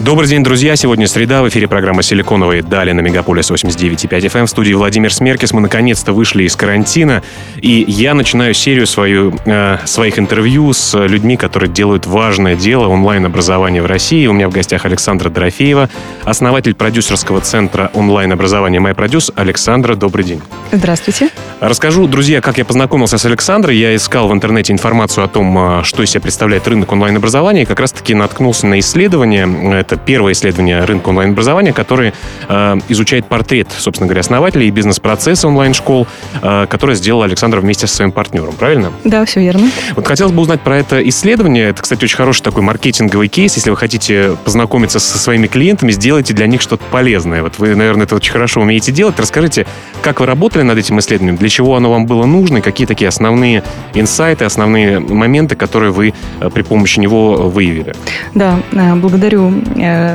Добрый день, друзья. Сегодня среда. В эфире программа «Силиконовые дали» на Мегаполис 89.5 FM. В студии Владимир Смеркис. Мы наконец-то вышли из карантина. И я начинаю серию свою, э, своих интервью с людьми, которые делают важное дело онлайн-образования в России. У меня в гостях Александра Дорофеева, основатель продюсерского центра онлайн-образования MyProduce. Александра, добрый день. Здравствуйте. Расскажу, друзья, как я познакомился с Александрой. Я искал в интернете информацию о том, э, что из себя представляет рынок онлайн-образования, и как раз-таки наткнулся на исследование это первое исследование рынка онлайн-образования, которое э, изучает портрет, собственно говоря, основателей и бизнес-процесса онлайн-школ, э, которое сделал Александр вместе со своим партнером, правильно? Да, все верно. Вот хотелось бы узнать про это исследование. Это, кстати, очень хороший такой маркетинговый кейс. Если вы хотите познакомиться со своими клиентами, сделайте для них что-то полезное. Вот вы, наверное, это очень хорошо умеете делать. Расскажите, как вы работали над этим исследованием, для чего оно вам было нужно, и какие такие основные инсайты, основные моменты, которые вы э, при помощи него выявили. Да, э, благодарю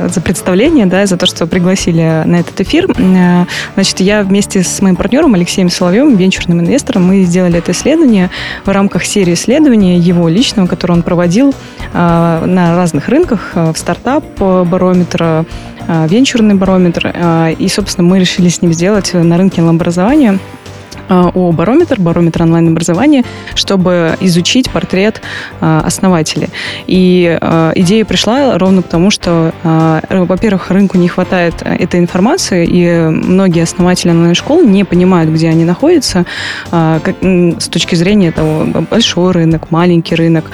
за представление, да, за то, что пригласили на этот эфир. Э, значит, я вместе с моим партнером Алексеем Соловьевым, венчурным инвестором, мы сделали это исследование в рамках серии исследований его личного, которое он проводил э, на разных рынках, в стартап барометр, венчурный барометр. И, собственно, мы решили с ним сделать на рынке образования Э, о барометр, барометр онлайн-образования, чтобы изучить портрет э, основателей. И э, идея пришла ровно потому, что, во-первых, рынку не хватает этой информации, и многие основатели онлайн-школ не понимают, где они находятся с точки зрения того, большой рынок, маленький рынок,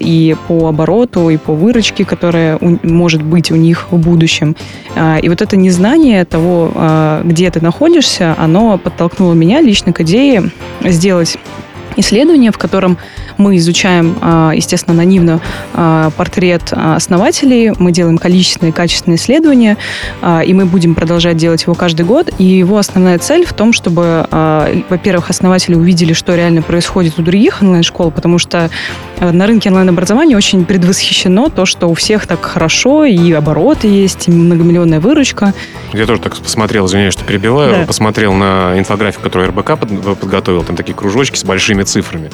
и по обороту, и по выручке, которая может быть у них в будущем. И вот это незнание того, где ты находишься, оно подтолкнуло меня лично лично к идее сделать исследование, в котором мы изучаем, а, естественно, анонимно а, портрет основателей, мы делаем количественные и качественные исследования, а, и мы будем продолжать делать его каждый год. И его основная цель в том, чтобы, во-первых, основатели увидели, что реально происходит у других онлайн-школ, потому что на рынке онлайн-образования очень предвосхищено то, что у всех так хорошо, и обороты есть, и многомиллионная выручка. Я тоже так посмотрел, извиняюсь, что перебиваю, да. посмотрел на инфографику, которую РБК подготовил, там такие кружочки с большими цифрами.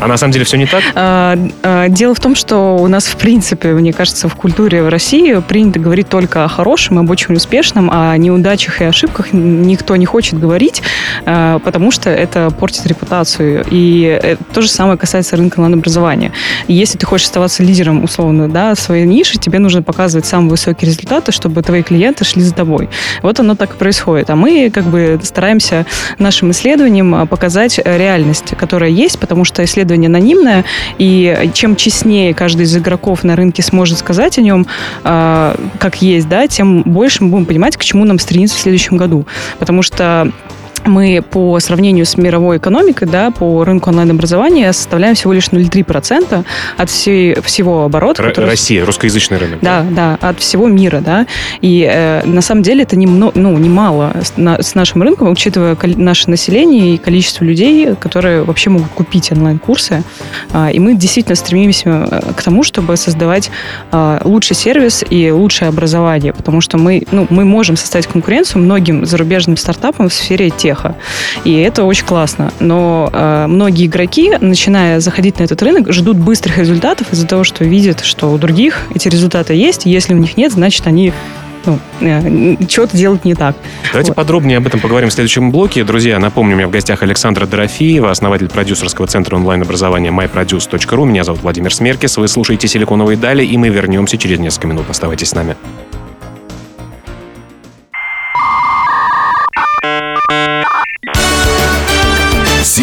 А на самом деле все не так? А, а, дело в том, что у нас, в принципе, мне кажется, в культуре в России принято говорить только о хорошем, об очень успешном, а о неудачах и ошибках никто не хочет говорить, потому что это портит репутацию. И э, то же самое касается рынка онлайн-образования. Если ты хочешь оставаться лидером, условно, да, своей ниши, тебе нужно показывать самые высокие результаты, чтобы твои клиенты шли за тобой. Вот оно так и происходит. А мы как бы стараемся нашим исследованием показать реальность, которая есть, потому что исследование анонимное, и чем честнее каждый из игроков на рынке сможет сказать о нем, э, как есть, да, тем больше мы будем понимать, к чему нам стремиться в следующем году. Потому что мы по сравнению с мировой экономикой, да, по рынку онлайн-образования составляем всего лишь 0,3% от всей, всего оборота. Р- который... Россия, русскоязычный рынок. Да, да, да, от всего мира, да. И э, на самом деле это не, ну, немало с, на, с нашим рынком, учитывая наше население и количество людей, которые вообще могут купить онлайн-курсы. Э, и мы действительно стремимся э, к тому, чтобы создавать э, лучший сервис и лучшее образование, потому что мы, ну, мы можем составить конкуренцию многим зарубежным стартапам в сфере тех успеха. И это очень классно. Но э, многие игроки, начиная заходить на этот рынок, ждут быстрых результатов из-за того, что видят, что у других эти результаты есть. Если у них нет, значит, они ну, э, что-то делать не так. Давайте вот. подробнее об этом поговорим в следующем блоке. Друзья, напомню, у меня в гостях Александра Дорофеева, основатель продюсерского центра онлайн-образования myproduce.ru. Меня зовут Владимир Смеркис. Вы слушаете «Силиконовые дали», и мы вернемся через несколько минут. Оставайтесь с нами.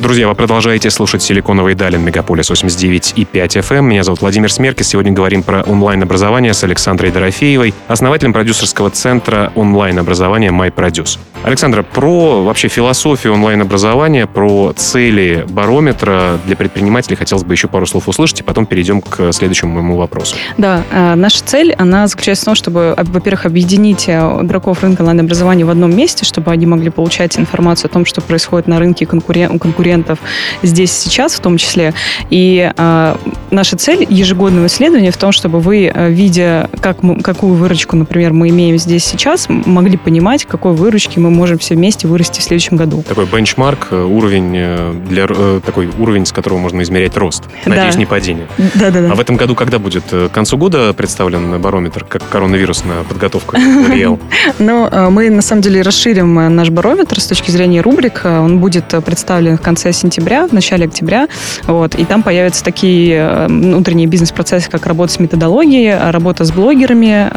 Друзья, вы продолжаете слушать «Силиконовые дали» на Мегаполис 89 и 5 FM. Меня зовут Владимир Смеркис. Сегодня говорим про онлайн-образование с Александрой Дорофеевой, основателем продюсерского центра онлайн-образования MyProduce. Александра, про вообще философию онлайн-образования, про цели барометра для предпринимателей хотелось бы еще пару слов услышать, и потом перейдем к следующему моему вопросу. Да, э, наша цель, она заключается в том, чтобы, во-первых, объединить э, игроков рынка онлайн-образования в одном месте, чтобы они могли получать информацию о том, что происходит на рынке конкурен- конкурентов здесь сейчас в том числе. И э, наша цель ежегодного исследования в том, чтобы вы, э, видя, как мы, какую выручку, например, мы имеем здесь сейчас, могли понимать, какой выручки мы можем все вместе вырасти в следующем году. Такой бенчмарк, э, уровень для такой уровень, с которого можно измерять рост. Надеюсь, да. не падение. Да, да, да. А в этом году когда будет? К концу года представлен барометр, как коронавирус на подготовку влиял? Ну, мы на самом деле расширим наш барометр с точки зрения рубрик. Он будет представлен в конце сентября, в начале октября. Вот, и там появятся такие внутренние бизнес-процессы, как работа с методологией, работа с блогерами,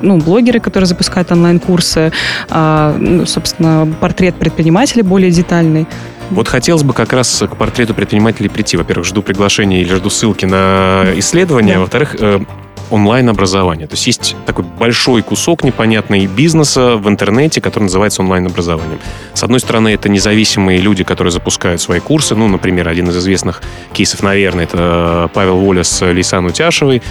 ну, блогеры, которые запускают онлайн-курсы, ну, собственно, портрет предпринимателя более детальный. Вот хотелось бы как раз к портрету предпринимателей прийти. Во-первых, жду приглашения или жду ссылки на исследование. Да. Во-вторых, э, онлайн-образование. То есть есть такой большой кусок непонятный бизнеса в интернете, который называется онлайн-образованием. С одной стороны, это независимые люди, которые запускают свои курсы. Ну, например, один из известных кейсов, наверное, это Павел Воля с Лейсан Утяшевой.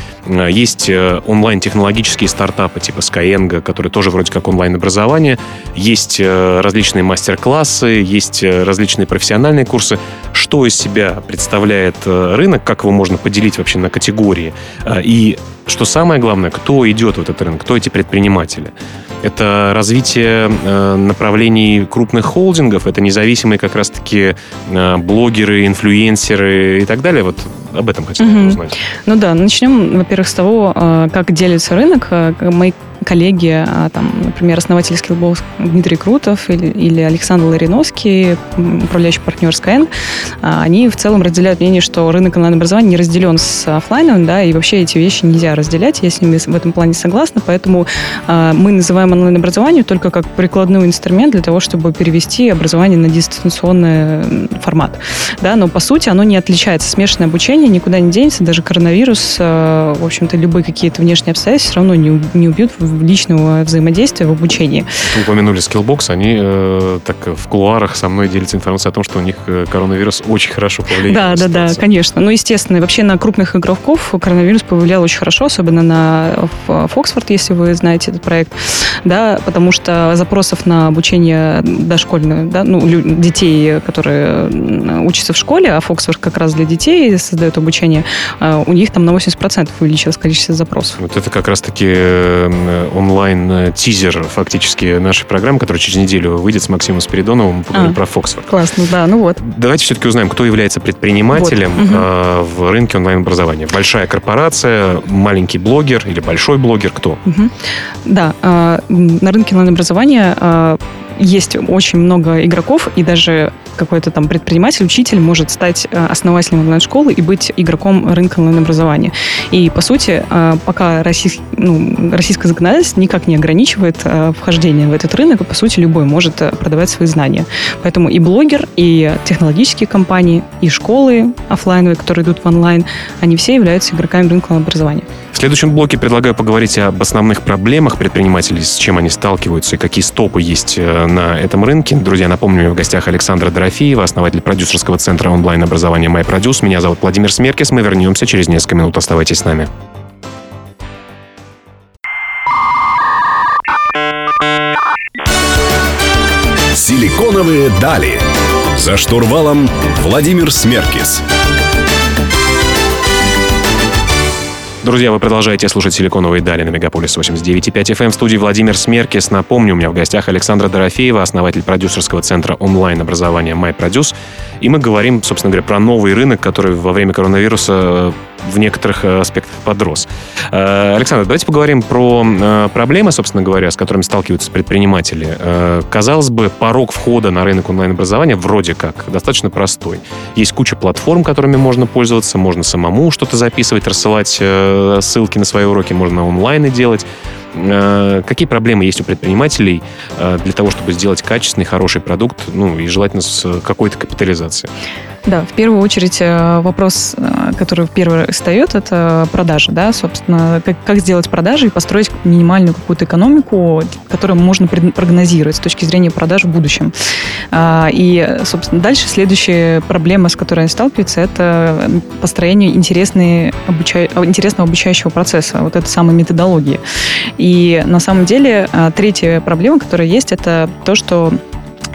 Есть э, онлайн-технологические стартапы типа Skyeng, которые тоже вроде как онлайн-образование. Есть э, различные мастер-классы, есть э, различные профессиональные курсы. Что из себя представляет рынок, как его можно поделить вообще на категории? И что самое главное, кто идет в этот рынок, кто эти предприниматели. Это развитие э, направлений крупных холдингов, это независимые как раз-таки э, блогеры, инфлюенсеры и так далее. Вот об этом хотел угу. узнать. Ну да, начнем, во-первых, с того, э, как делится рынок. Мои коллеги, а, там, например, основатель Skillbox Дмитрий Крутов или, или Александр Лариновский, управляющий партнер Skyeng, а, они в целом разделяют мнение, что рынок онлайн-образования не разделен с офлайном, да, и вообще эти вещи нельзя разделять. Я с ними в этом плане согласна, поэтому а, мы называем онлайн-образование только как прикладной инструмент для того, чтобы перевести образование на дистанционный формат. Да, но по сути оно не отличается. Смешанное обучение никуда не денется, даже коронавирус, в общем-то, любые какие-то внешние обстоятельства все равно не, не убьют в личного взаимодействия в обучении. Вы упомянули Skillbox, они э, так в кулуарах со мной делятся информацией о том, что у них э, коронавирус очень хорошо повлиял. Да, да, да, конечно. Ну, естественно, вообще на крупных игроков коронавирус повлиял очень хорошо, особенно на Фоксфорд, если вы знаете этот проект, да, потому что запросов на обучение дошкольное, да, ну, детей, которые учатся в школе, а Фоксфорд как раз для детей создает обучение, э, у них там на 80% увеличилось количество запросов. Вот это как раз-таки онлайн-тизер фактически нашей программы, которая через неделю выйдет с Максимом Спиридоновым. Мы поговорим а, про Фоксфорд. Классно, да, ну вот. Давайте все-таки узнаем, кто является предпринимателем вот. э, в рынке онлайн-образования. Большая корпорация, маленький блогер или большой блогер, кто? Угу. Да, э, на рынке онлайн-образования э, есть очень много игроков, и даже какой-то там предприниматель, учитель может стать э, основателем онлайн-школы и быть игроком рынка онлайн-образования. И, по сути, э, пока российский, ну, российское законодательство никак не ограничивает э, вхождение в этот рынок, по сути, любой может продавать свои знания. Поэтому и блогер, и технологические компании, и школы офлайновые, которые идут в онлайн, они все являются игроками рынка онлайн-образования. В следующем блоке предлагаю поговорить об основных проблемах предпринимателей, с чем они сталкиваются и какие стопы есть на этом рынке. Друзья, напомню, в гостях Александра Дорофеева, основатель продюсерского центра онлайн-образования MyProduce. Меня зовут Владимир Смеркис. Мы вернемся через несколько минут. Оставайтесь с нами. Силиконовые дали. За штурвалом Владимир Смеркис. Друзья, вы продолжаете слушать «Силиконовые дали» на Мегаполис 89.5 FM. В студии Владимир Смеркис. Напомню, у меня в гостях Александра Дорофеева, основатель продюсерского центра онлайн-образования MyProduce. И мы говорим, собственно говоря, про новый рынок, который во время коронавируса в некоторых аспектах подрос. Э, Александр, давайте поговорим про э, проблемы, собственно говоря, с которыми сталкиваются предприниматели. Казалось бы, порог входа на рынок онлайн-образования вроде как достаточно простой. Есть куча платформ, которыми можно пользоваться, можно самому что-то записывать, рассылать ссылки на свои уроки, можно онлайн делать. Какие проблемы есть у предпринимателей для того, чтобы сделать качественный, хороший продукт, ну и желательно с какой-то капитализацией? Да, в первую очередь э, вопрос, э, который первый встает, это продажи, да, собственно, как, как сделать продажи и построить минимальную какую-то экономику, которую можно прогнозировать с точки зрения продаж в будущем. А, и, собственно, дальше следующая проблема, с которой они сталкиваются, это построение интересной обуча... интересного обучающего процесса, вот этой самой методологии. И на самом деле а, третья проблема, которая есть, это то, что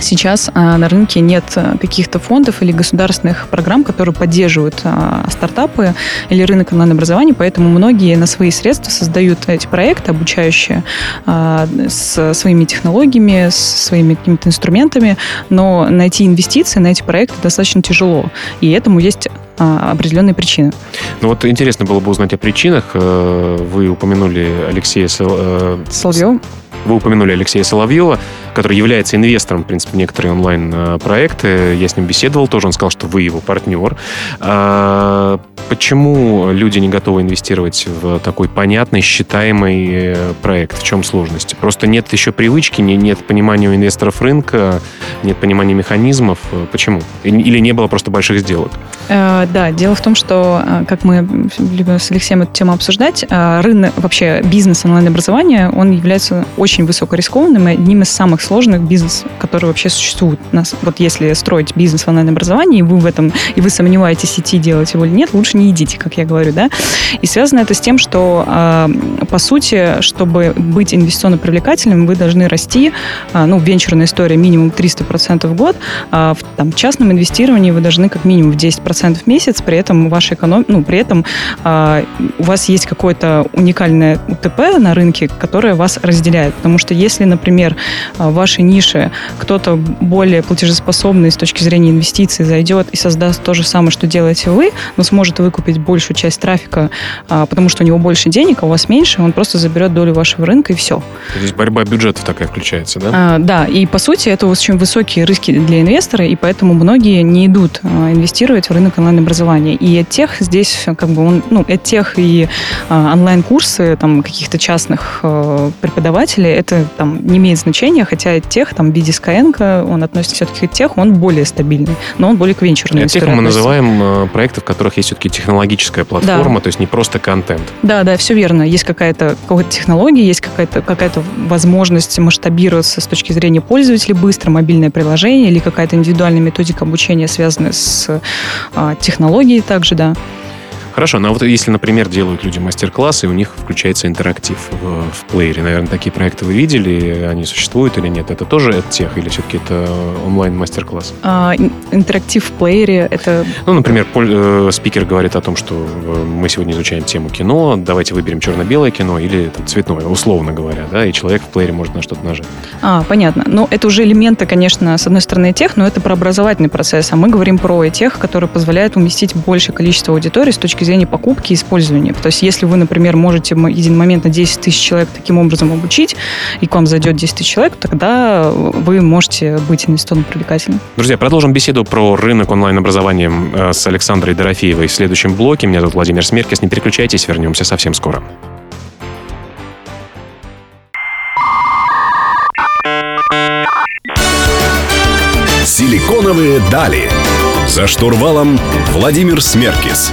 Сейчас а, на рынке нет а, каких-то фондов или государственных программ, которые поддерживают а, стартапы или рынок онлайн-образования, поэтому многие на свои средства создают эти проекты обучающие с своими технологиями, с своими какими-то инструментами, но найти инвестиции на эти проекты достаточно тяжело, и этому есть определенные причины. Ну вот интересно было бы узнать о причинах. Э, вы упомянули Алексея Сол... Соловьева. Вы упомянули Алексея Соловьева, который является инвестором, в принципе, некоторые онлайн-проекты. Я с ним беседовал тоже, он сказал, что вы его партнер. А почему люди не готовы инвестировать в такой понятный, считаемый э, проект? В чем сложность? Просто нет еще привычки, нет понимания у инвесторов рынка, нет понимания механизмов. Почему? Или не было просто больших сделок? Э, да, дело в том, что, э, как мы любим с Алексеем эту тему обсуждать, рынок, вообще бизнес онлайн-образования, он является очень высокорискованным и одним из самых сложных бизнесов, которые вообще существуют. Нас, вот если строить бизнес в онлайн-образовании, и вы в этом, и вы сомневаетесь, идти делать его или нет, лучше не идите, как я говорю, да. И связано это с тем, что, э, по сути, чтобы быть инвестиционно привлекательным, вы должны расти, э, ну, венчурная история минимум 300% в год, а в там, частном инвестировании вы должны как минимум в 10% в месяц, при этом ваша эконом... ну, при этом э, у вас есть какое-то уникальное УТП на рынке, которое вас разделяет. Потому что если, например, в вашей нише кто-то более платежеспособный с точки зрения инвестиций зайдет и создаст то же самое, что делаете вы, но сможет выкупить большую часть трафика, а, потому что у него больше денег, а у вас меньше, он просто заберет долю вашего рынка и все. Здесь борьба бюджетов такая включается, да? А, да, и по сути это очень высокие риски для инвестора, и поэтому многие не идут а, инвестировать в рынок онлайн-образования. И тех здесь как бы он, ну, тех и онлайн-курсы там каких-то частных преподавателей, это там не имеет значения, хотя тех, там, в виде Skyeng, он относится все-таки к тех, он более стабильный, но он более к венчурной Тех мы называем э, проекты, в которых есть все-таки технологическая платформа, да. то есть не просто контент. Да, да, все верно. Есть какая-то какая технология, есть какая-то какая возможность масштабироваться с точки зрения пользователей, быстро мобильное приложение или какая-то индивидуальная методика обучения, связанная с а, технологией также, да. Хорошо, ну а вот если, например, делают люди мастер-классы, у них включается интерактив в, в плеере, наверное, такие проекты вы видели, они существуют или нет? Это тоже от тех или все-таки это онлайн-мастер-класс? А, интерактив в плеере это... Ну, например, э, спикер говорит о том, что э, мы сегодня изучаем тему кино, давайте выберем черно-белое кино или там, цветное, условно говоря, да, и человек в плеере может на что-то нажать. А, понятно. Ну, это уже элементы, конечно, с одной стороны, тех, но это про образовательный процесс, а мы говорим про тех, которые позволяют уместить большее количество аудитории с точки точки зрения покупки и использования. То есть если вы, например, можете в один момент на 10 тысяч человек таким образом обучить, и к вам зайдет 10 тысяч человек, тогда вы можете быть инвестиционно привлекательным. Друзья, продолжим беседу про рынок онлайн-образования э, с Александрой Дорофеевой в следующем блоке. Меня зовут Владимир Смеркис. Не переключайтесь, вернемся совсем скоро. Силиконовые дали. За штурвалом Владимир Смеркис.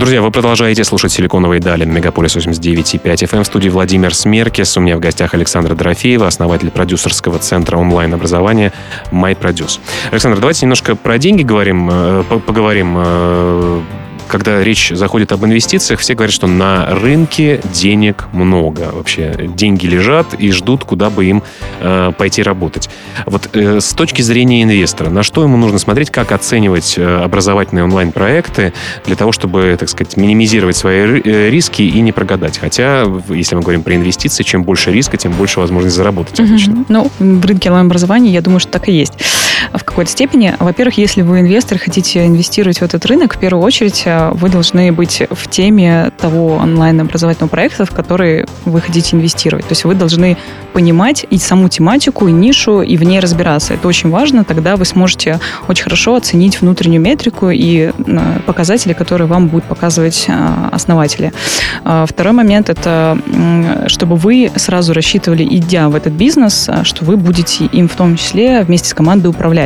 Друзья, вы продолжаете слушать «Силиконовые дали» на Мегаполис 89.5 FM. Эм. В студии Владимир Смеркис. У меня в гостях Александра Дорофеева, основатель продюсерского центра онлайн-образования MyProduce. Александр, давайте немножко про деньги говорим, э, поговорим э, когда речь заходит об инвестициях, все говорят, что на рынке денег много. Вообще деньги лежат и ждут, куда бы им э, пойти работать. Вот э, с точки зрения инвестора, на что ему нужно смотреть, как оценивать э, образовательные онлайн-проекты для того, чтобы, так сказать, минимизировать свои э, риски и не прогадать. Хотя, если мы говорим про инвестиции, чем больше риска, тем больше возможность заработать обычно. Ну, в рынке онлайн-образования, я думаю, что так и есть. В какой-то степени. Во-первых, если вы инвестор, хотите инвестировать в этот рынок, в первую очередь э, вы должны быть в теме того онлайн-образовательного проекта, в который вы хотите инвестировать. То есть вы должны понимать и саму тематику, и нишу, и в ней разбираться. Это очень важно, тогда вы сможете очень хорошо оценить внутреннюю метрику и э, показатели, которые вам будут показывать э, основатели. А второй момент – это чтобы вы сразу рассчитывали, идя в этот бизнес, что вы будете им в том числе вместе с командой управлять.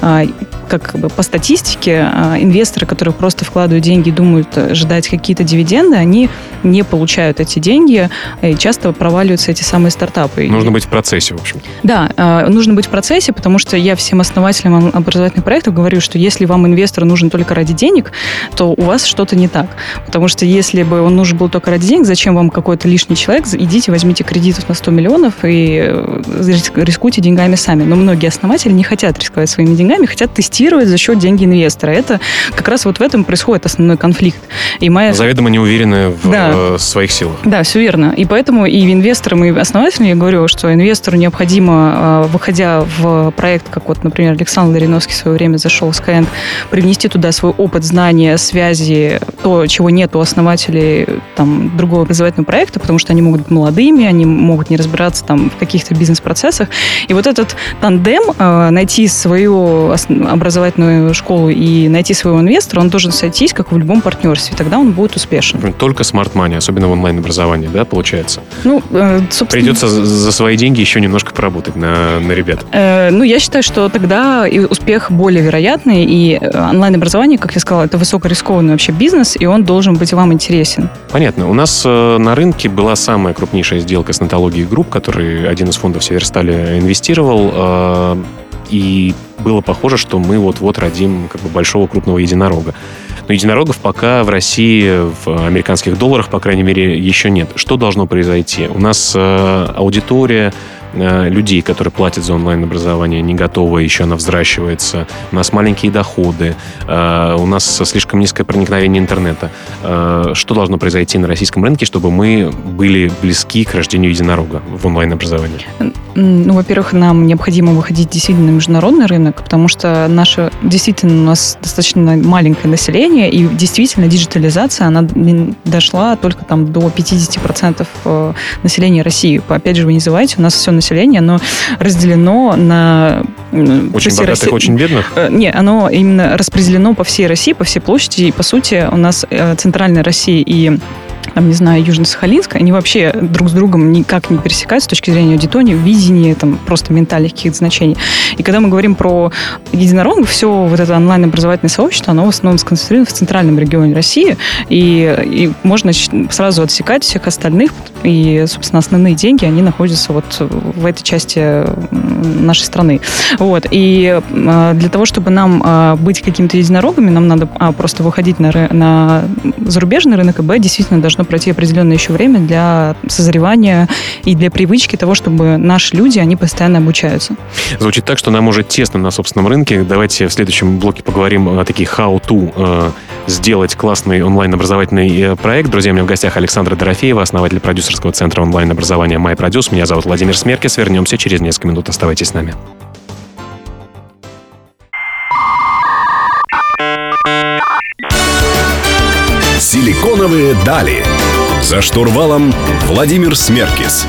А, как бы по статистике, а, инвесторы, которые просто вкладывают деньги и думают э, ждать какие-то дивиденды, они не получают эти деньги, и часто проваливаются эти самые стартапы. Нужно быть в процессе, в общем. Да, а, нужно быть в процессе, потому что я всем основателям образовательных проектов говорю, что если вам инвестор нужен только ради денег, то у вас что-то не так. Потому что если бы он нужен был только ради денег, зачем вам какой-то лишний человек? Идите, возьмите кредитов на 100 миллионов и э, рискуйте деньгами сами. Но многие основатели не хотят рисковать своими деньгами, хотят тестировать за счет деньги инвестора. Это как раз вот в этом происходит основной конфликт. И моя... Заведомо не уверены в да. Э, своих силах. Да, все верно. И поэтому и инвесторам, и основателям я говорю, что инвестору необходимо, э, выходя в проект, как вот, например, Александр Лариновский в свое время зашел в Skyend, привнести туда свой опыт, знания, связи, то, чего нет у основателей там, другого образовательного проекта, потому что они могут быть молодыми, они могут не разбираться там в каких-то бизнес-процессах. И вот этот тандем, э, найти свою образовательную школу и найти своего инвестора, он должен сойтись, как в любом партнерстве. Тогда он будет успешен. Только смарт money, особенно в онлайн-образовании, да, получается? Ну, э, собственно... Придется за свои деньги еще немножко поработать на, на ребят. Э, ну, я считаю, что тогда и успех более вероятный, и онлайн-образование, как я сказала, это высокорискованный вообще бизнес, и он должен быть вам интересен. Понятно. У нас на рынке была самая крупнейшая сделка с Нетологией Group, который один из фондов Северстали инвестировал. Э, и было похоже, что мы вот-вот родим как бы большого крупного единорога. Но единорогов пока в России в американских долларах, по крайней мере, еще нет. Что должно произойти? У нас э, аудитория людей, которые платят за онлайн-образование, не готова, еще она взращивается. У нас маленькие доходы, э, у нас слишком низкое проникновение интернета. Э, что должно произойти на российском рынке, чтобы мы были близки к рождению единорога в онлайн-образовании? Ну, во-первых, нам необходимо выходить действительно на международный рынок, потому что наше действительно у нас достаточно маленькое население, и действительно диджитализация, она дошла только там до 50% населения России. Опять же, вы не называете, у нас все населения, оно разделено на... Очень богатых, России. очень бедных? Э, не, оно именно распределено по всей России, по всей площади. И, по сути, у нас э, центральная Россия и там, не знаю, Южно-Сахалинска, они вообще друг с другом никак не пересекаются с точки зрения аудитории, видения, там, просто ментальных каких-то значений. И когда мы говорим про единорогов, все вот это онлайн-образовательное сообщество, оно в основном сконцентрировано в центральном регионе России, и, и можно сразу отсекать всех остальных, и, собственно, основные деньги, они находятся вот в этой части нашей страны. Вот. И а, для того, чтобы нам а, быть какими-то единорогами, нам надо а, просто выходить на, на зарубежный рынок, и, б, действительно должно пройти определенное еще время для созревания и для привычки того, чтобы наши люди, они постоянно обучаются. Звучит так, что нам уже тесно на собственном рынке. Давайте в следующем блоке поговорим о таких how-to э, сделать классный онлайн-образовательный э, проект. Друзья, у меня в гостях Александра Дорофеева, основатель продюсерского центра онлайн-образования MyProduce. Меня зовут Владимир Смеркис. Вернемся через несколько минут. Оставайтесь с нами. Силиконовые дали. За штурвалом Владимир Смеркис.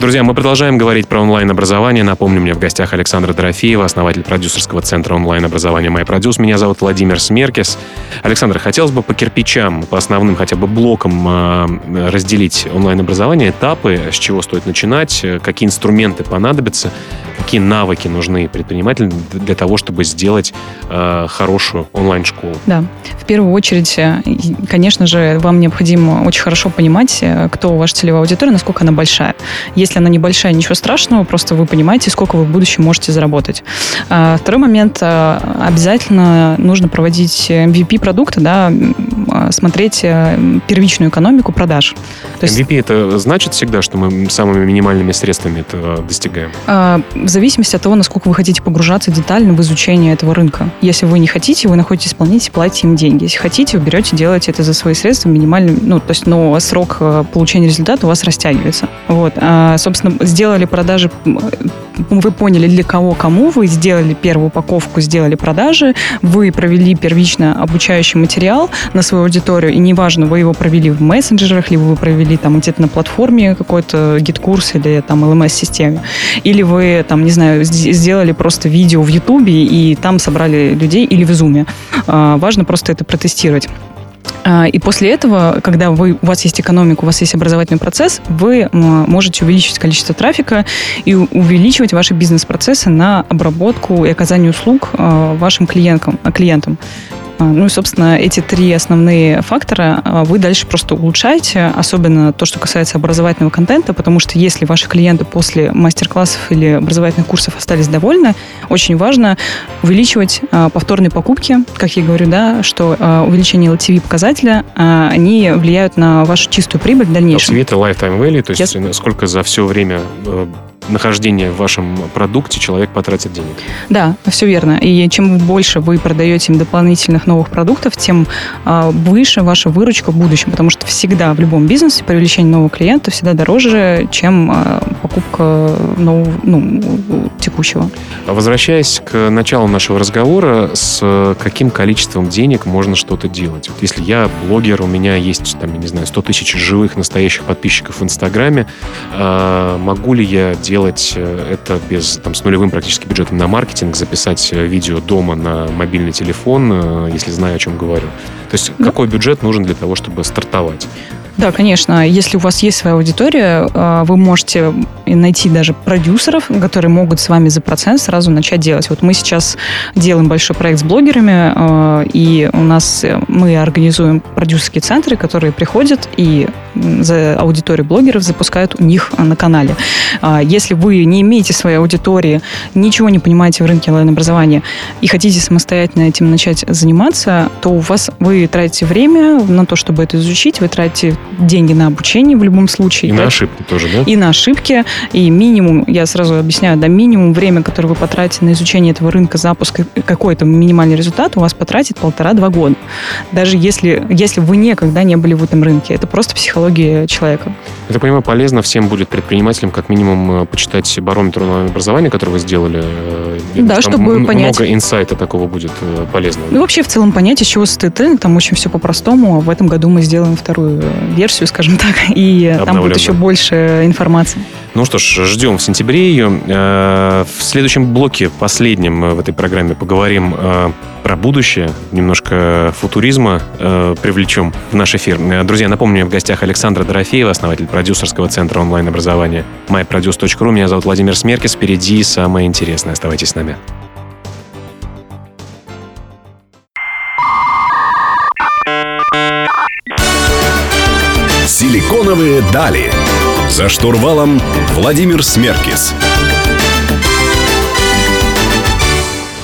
Друзья, мы продолжаем говорить про онлайн-образование. Напомню, мне в гостях Александра Дорофеева, основатель продюсерского центра онлайн-образования MyProduce. Меня зовут Владимир Смеркис. Александр, хотелось бы по кирпичам, по основным хотя бы блокам э, разделить онлайн-образование, этапы, с чего стоит начинать, э, какие инструменты понадобятся, какие навыки нужны предпринимателям для того, чтобы сделать э, хорошую онлайн-школу. Да, в первую очередь, конечно же, вам необходимо очень хорошо понимать, кто ваша целевая аудитория, насколько она большая. Если она небольшая, ничего страшного, просто вы понимаете, сколько вы в будущем можете заработать. А, второй момент. А, обязательно нужно проводить MVP продукта, да, смотреть первичную экономику продаж. То есть, MVP это значит всегда, что мы самыми минимальными средствами это достигаем? В зависимости от того, насколько вы хотите погружаться детально в изучение этого рынка. Если вы не хотите, вы находите исполнителей, платите им деньги. Если хотите, вы берете, делаете это за свои средства минимальным, ну, то есть, но срок получения результата у вас растягивается. Вот. А, собственно, сделали продажи, вы поняли, для кого, кому, вы сделали первую упаковку, сделали продажи, вы провели первично обучающий материал на свою аудиторию, и неважно, вы его провели в мессенджерах, либо вы провели там где-то на платформе какой-то GetCourse или там LMS-системе, или вы там, не знаю, сделали просто видео в Ютубе и там собрали людей, или в Зуме. А, важно просто это протестировать. А, и после этого, когда вы, у вас есть экономика, у вас есть образовательный процесс, вы можете увеличить количество трафика и увеличивать ваши бизнес-процессы на обработку и оказание услуг а, вашим клиентам. клиентам. А, ну и, собственно, эти три основные фактора а, вы дальше просто улучшаете, особенно то, что касается образовательного контента, потому что если ваши клиенты после мастер-классов или образовательных курсов остались довольны, очень важно увеличивать а, повторные покупки, как я говорю, да, что увеличение LTV показателя, они влияют на вашу чистую прибыль в дальнейшем. LTV это lifetime value, то есть yes. сколько за все время нахождения в вашем продукте человек потратит денег. Да, все верно. И чем больше вы продаете им дополнительных новых продуктов, тем э, выше ваша выручка в будущем, потому что всегда в любом бизнесе привлечение нового клиента всегда дороже, чем э, покупка нового, ну, текущего. Возвращаясь к началу нашего разговора, с каким количеством денег можно что-то делать? Вот если я блогер, у меня есть, там, я не знаю, 100 тысяч живых настоящих подписчиков в Инстаграме, э, могу ли я делать сделать э, это без, там, с нулевым практически бюджетом на маркетинг, записать э, видео дома на мобильный телефон, э, если знаю, о чем говорю. То есть да. какой бюджет нужен для того, чтобы стартовать? Да, конечно. Если у вас есть своя аудитория, вы можете найти даже продюсеров, которые могут с вами за процент сразу начать делать. Вот мы сейчас делаем большой проект с блогерами, и у нас мы организуем продюсерские центры, которые приходят и за аудиторию блогеров запускают у них на канале. А, если вы не имеете своей аудитории, ничего не понимаете в рынке онлайн-образования и хотите самостоятельно этим начать заниматься, то у вас вы тратите время на то, чтобы это изучить, вы тратите деньги на обучение в любом случае. И да? на ошибки тоже, да? И на ошибки. И минимум, я сразу объясняю, да, минимум время, которое вы потратите на изучение этого рынка, запуск какой-то минимальный результат, у вас потратит полтора-два года. Даже если, если вы никогда не были в этом рынке. Это просто психология человека. Я понимаю, полезно всем будет предпринимателям как минимум э, почитать барометр онлайн-образования, который вы сделали. Э, да, Там чтобы много понять. Много инсайта такого будет э, полезного. Ну, вообще, в целом понять, из чего состоит рынок. Там очень все по-простому. В этом году мы сделаем вторую версию, скажем так, и там будет еще больше информации. Ну что ж, ждем в сентябре ее. Э, в следующем блоке, последнем в этой программе, поговорим э, про будущее, немножко футуризма э, привлечем в наш эфир. Друзья, напомню, в гостях Александра Дорофеева, основатель продюсерского центра онлайн-образования myproduce.ru. Меня зовут Владимир Смеркис. Впереди самое интересное. Оставайтесь с нами. Силиконовые дали. За штурвалом Владимир Смеркис.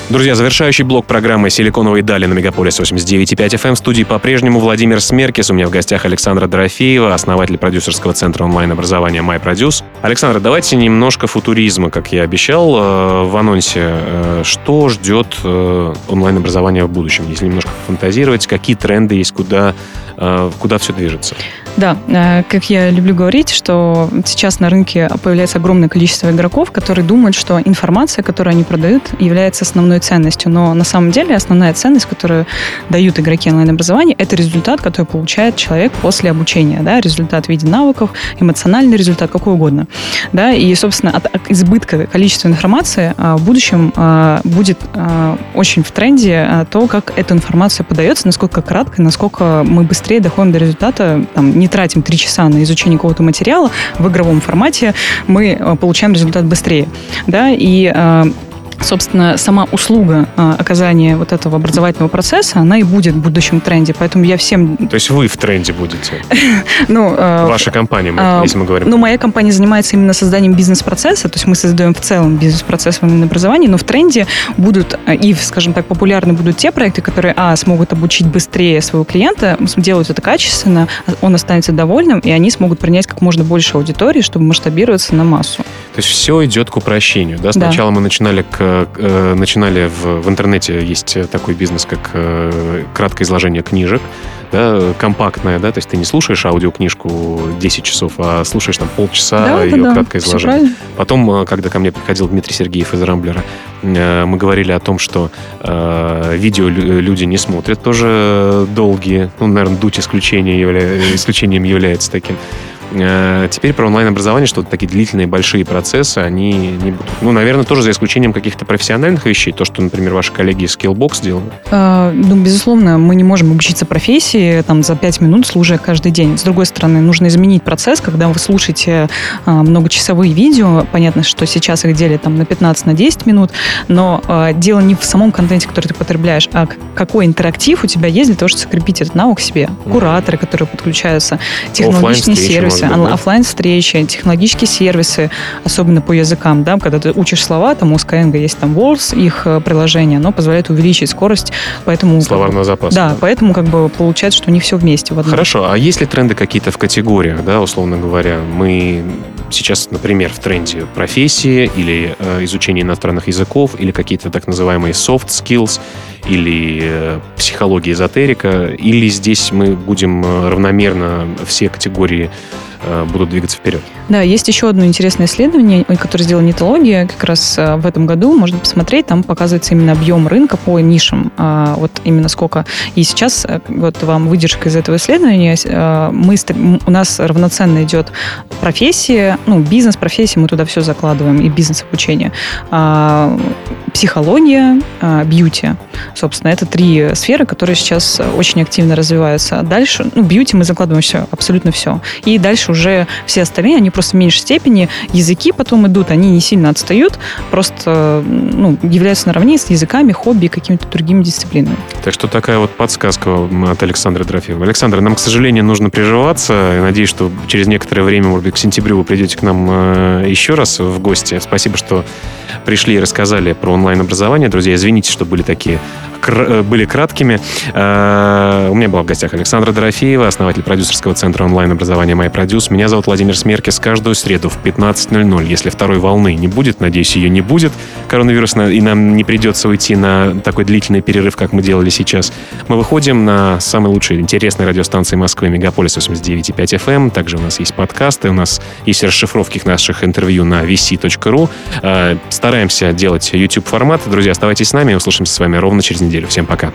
Друзья, завершающий блок программы «Силиконовые дали» на Мегаполис 89.5 FM. В студии по-прежнему Владимир Смеркис. У меня в гостях Александра Дорофеева, основатель продюсерского центра онлайн-образования MyProduce. Александр, давайте немножко футуризма, как я обещал э, в анонсе. Э, что ждет э, онлайн-образование в будущем? Если немножко фантазировать, какие тренды есть, куда, э, куда все движется? Да, э, как я люблю говорить, что сейчас на рынке появляется огромное количество игроков, которые думают, что информация, которую они продают, является основной ценностью, но на самом деле основная ценность, которую дают игроки онлайн-образования, это результат, который получает человек после обучения, да, результат в виде навыков, эмоциональный результат, какой угодно, да, и, собственно, от избытка количества информации а, в будущем а, будет а, очень в тренде то, как эта информация подается, насколько кратко, насколько мы быстрее доходим до результата, там, не тратим три часа на изучение какого-то материала в игровом формате, мы получаем результат быстрее, да, и собственно, сама услуга а, оказания вот этого образовательного процесса, она и будет в будущем тренде. Поэтому я всем... То есть вы в тренде будете? Ну, а, Ваша компания, если мы говорим. Ну, моя компания занимается именно созданием бизнес-процесса, то есть мы создаем в целом бизнес-процесс в образовании, но в тренде будут и, скажем так, популярны будут те проекты, которые, а, смогут обучить быстрее своего клиента, делают это качественно, он останется довольным, и они смогут принять как можно больше аудитории, чтобы масштабироваться на массу. То есть все идет к упрощению, да? Сначала да. мы начинали, к, э, начинали в, в интернете, есть такой бизнес, как э, краткое изложение книжек, да, компактная, да, то есть ты не слушаешь аудиокнижку 10 часов, а слушаешь там полчаса да, ее да, краткое изложение. Потом, э, когда ко мне приходил Дмитрий Сергеев из Рамблера, э, мы говорили о том, что э, видео люди не смотрят тоже долгие, ну, наверное, дуть исключение явля... исключением является таким. Э, теперь про онлайн-образование, что такие длительные большие процессы, они не будут. Ну, наверное, тоже за исключением каких-то профессиональных вещей, то, что, например, ваши коллеги из Skillbox делают. А, ну, безусловно, мы не можем обучиться профессии там за 5 минут, слушая каждый день. С другой стороны, нужно изменить процесс, когда вы слушаете а, многочасовые видео. Понятно, что сейчас их делят там на 15, на 10 минут, но а, дело не в самом контенте, который ты потребляешь, а какой интерактив у тебя есть для того, чтобы закрепить этот навык себе. Кураторы, которые подключаются, технологичные сервисы сервисы, да? офлайн встречи, технологические сервисы, особенно по языкам, да, когда ты учишь слова, там у Skyeng есть там Words, их э, приложение, оно позволяет увеличить скорость, поэтому... Словарного запаса. Да, да, поэтому как бы получается, что не все вместе в одном. Хорошо, а есть ли тренды какие-то в категориях, да, условно говоря? Мы сейчас, например, в тренде профессии или э, изучение иностранных языков, или какие-то так называемые soft skills, или э, психология эзотерика, или здесь мы будем э, равномерно все категории Э, будут двигаться вперед. Да, есть еще одно интересное исследование, которое сделала Нитология как раз в этом году. Можно посмотреть, там показывается именно объем рынка по нишам. А, вот именно сколько. И сейчас вот вам выдержка из этого исследования. Мы, у нас равноценно идет профессия, ну, бизнес, профессия, мы туда все закладываем, и бизнес-обучение. Психология, а, бьюти. Собственно, это три сферы, которые сейчас очень активно развиваются. Дальше, ну, бьюти мы закладываем все, абсолютно все. И дальше уже все остальные, они просто в меньшей степени. Языки потом идут, они не сильно отстают, просто ну, являются наравне с языками, хобби и какими-то другими дисциплинами. Так что такая вот подсказка от Александра Трофимова. Александр, нам, к сожалению, нужно прерываться. Я надеюсь, что через некоторое время, может быть, к сентябрю вы придете к нам э, еще раз в гости. Спасибо, что пришли и рассказали про онлайн-образование. Друзья, извините, что были такие Э, были краткими. Э, у меня была в гостях Александра Дорофеева, основатель продюсерского центра онлайн-образования MyProduce. Меня зовут Владимир Смеркис. Каждую среду в 15.00, если второй волны не будет, надеюсь, ее не будет, коронавируса, и нам не придется уйти на такой длительный перерыв, как мы делали сейчас, мы выходим на самые лучшие, интересные радиостанции Москвы, Мегаполис 89.5 FM. Эм. Также у нас есть подкасты, у нас есть расшифровки наших интервью на vc.ru. Э, стараемся делать YouTube-формат. Друзья, оставайтесь с нами, услышимся с вами ровно через неделю неделю. Всем пока.